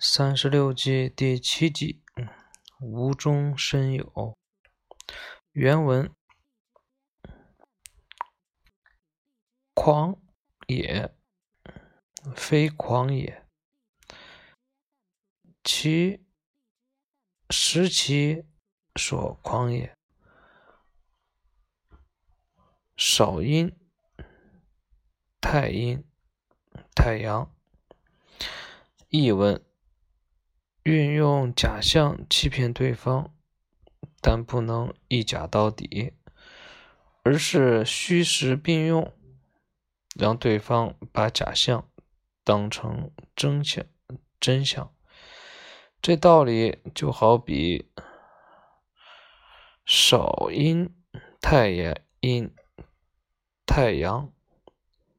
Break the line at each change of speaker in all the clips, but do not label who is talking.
三十六计第七计，无中生有。原文：狂也，非狂也。其实其所狂也。少阴、太阴、太阳。译文。运用假象欺骗对方，但不能一假到底，而是虚实并用，让对方把假象当成真相。真相，这道理就好比少阴太阳阴太阳，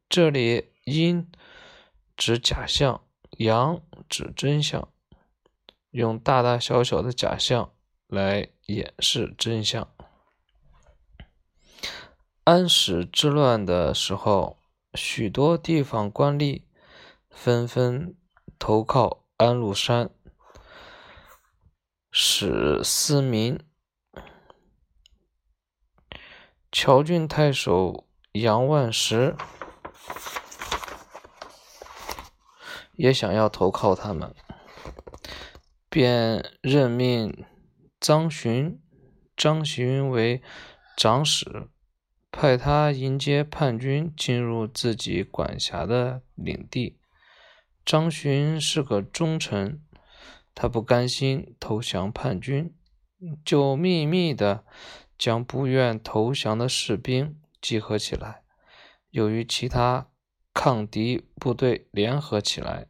这里阴指假象，阳指真相。用大大小小的假象来掩饰真相。安史之乱的时候，许多地方官吏纷纷投靠安禄山。史思明、乔郡太守杨万石也想要投靠他们。便任命张巡、张巡为长史，派他迎接叛军进入自己管辖的领地。张巡是个忠臣，他不甘心投降叛军，就秘密的将不愿投降的士兵集合起来，又与其他抗敌部队联合起来。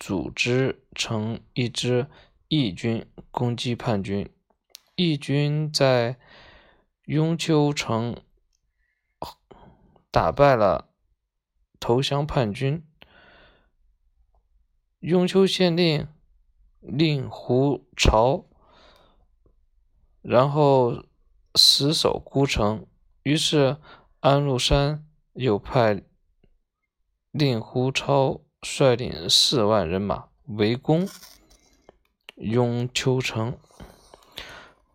组织成一支义军攻击叛军，义军在雍丘城打败了投降叛军。雍丘县令令狐潮，然后死守孤城，于是安禄山又派令狐潮。率领四万人马围攻雍丘城。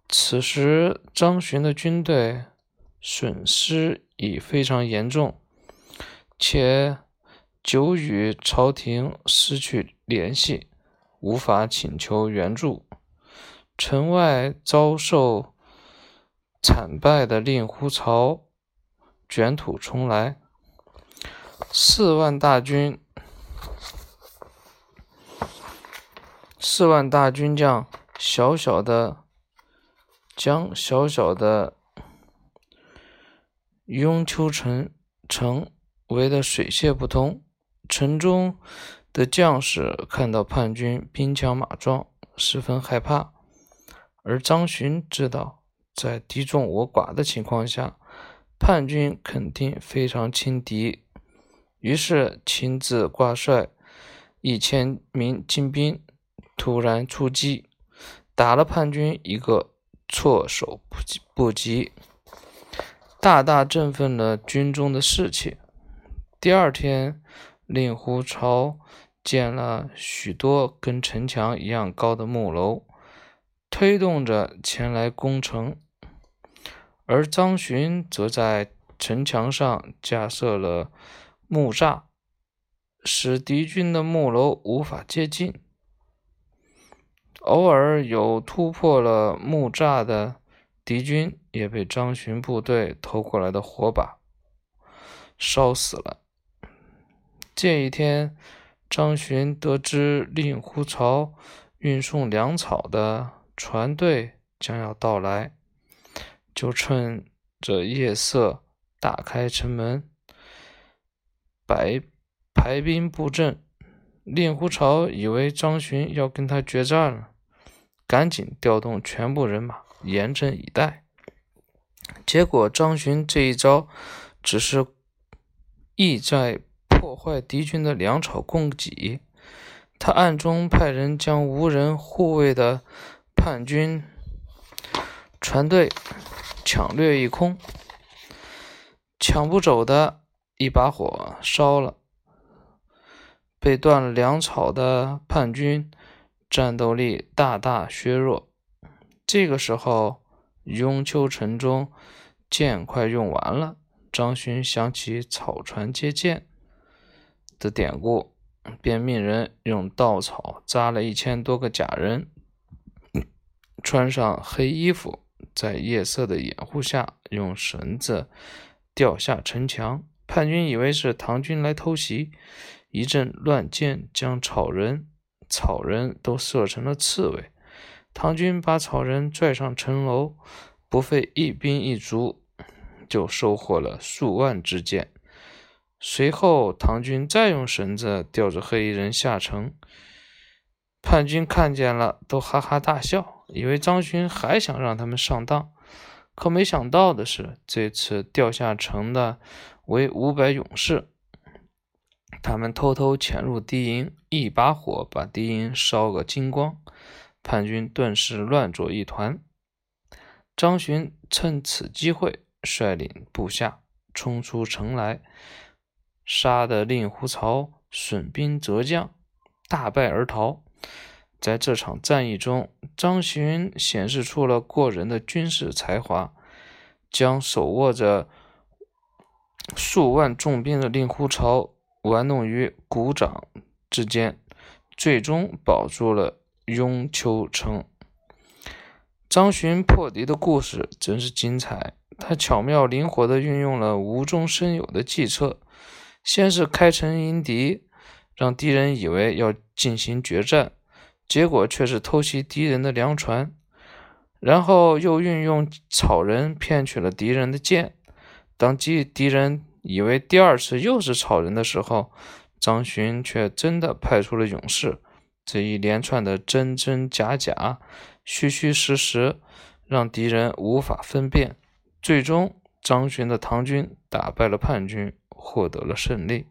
此时，张巡的军队损失已非常严重，且久与朝廷失去联系，无法请求援助。城外遭受惨败的令狐潮卷土重来，四万大军。四万大军将，小小的将小小的雍丘城城围得水泄不通。城中的将士看到叛军兵强马壮，十分害怕。而张巡知道，在敌众我寡的情况下，叛军肯定非常轻敌，于是亲自挂帅一千名精兵。突然出击，打了叛军一个措手不及，不及，大大振奋了军中的士气。第二天，令狐潮建了许多跟城墙一样高的木楼，推动着前来攻城，而张巡则在城墙上架设了木栅，使敌军的木楼无法接近。偶尔有突破了木栅的敌军，也被张巡部队投过来的火把烧死了。这一天，张巡得知令狐潮运送粮草的船队将要到来，就趁着夜色打开城门，摆排兵布阵。令狐潮以为张巡要跟他决战了。赶紧调动全部人马，严阵以待。结果张巡这一招只是意在破坏敌军的粮草供给，他暗中派人将无人护卫的叛军船队抢掠一空，抢不走的一把火烧了，被断了粮草的叛军战斗力大大削弱。这个时候，雍丘城中剑快用完了，张巡想起草船借箭的典故，便命人用稻草扎了一千多个假人，穿上黑衣服，在夜色的掩护下，用绳子吊下城墙。叛军以为是唐军来偷袭，一阵乱箭将草人、草人都射成了刺猬。唐军把草人拽上城楼，不费一兵一卒，就收获了数万支箭。随后，唐军再用绳子吊着黑衣人下城，叛军看见了，都哈哈大笑，以为张巡还想让他们上当。可没想到的是，这次掉下城的为五百勇士，他们偷偷潜入敌营，一把火把敌营烧个精光。叛军顿时乱作一团。张巡趁此机会，率领部下冲出城来，杀得令狐曹损兵折将，大败而逃。在这场战役中，张巡显示出了过人的军事才华，将手握着数万重兵的令狐潮玩弄于股掌之间，最终保住了。雍丘城，张巡破敌的故事真是精彩。他巧妙灵活地运用了无中生有的计策，先是开城迎敌，让敌人以为要进行决战，结果却是偷袭敌人的粮船；然后又运用草人骗取了敌人的箭。当敌敌人以为第二次又是草人的时候，张巡却真的派出了勇士。这一连串的真真假假、虚虚实实，让敌人无法分辨。最终，张巡的唐军打败了叛军，获得了胜利。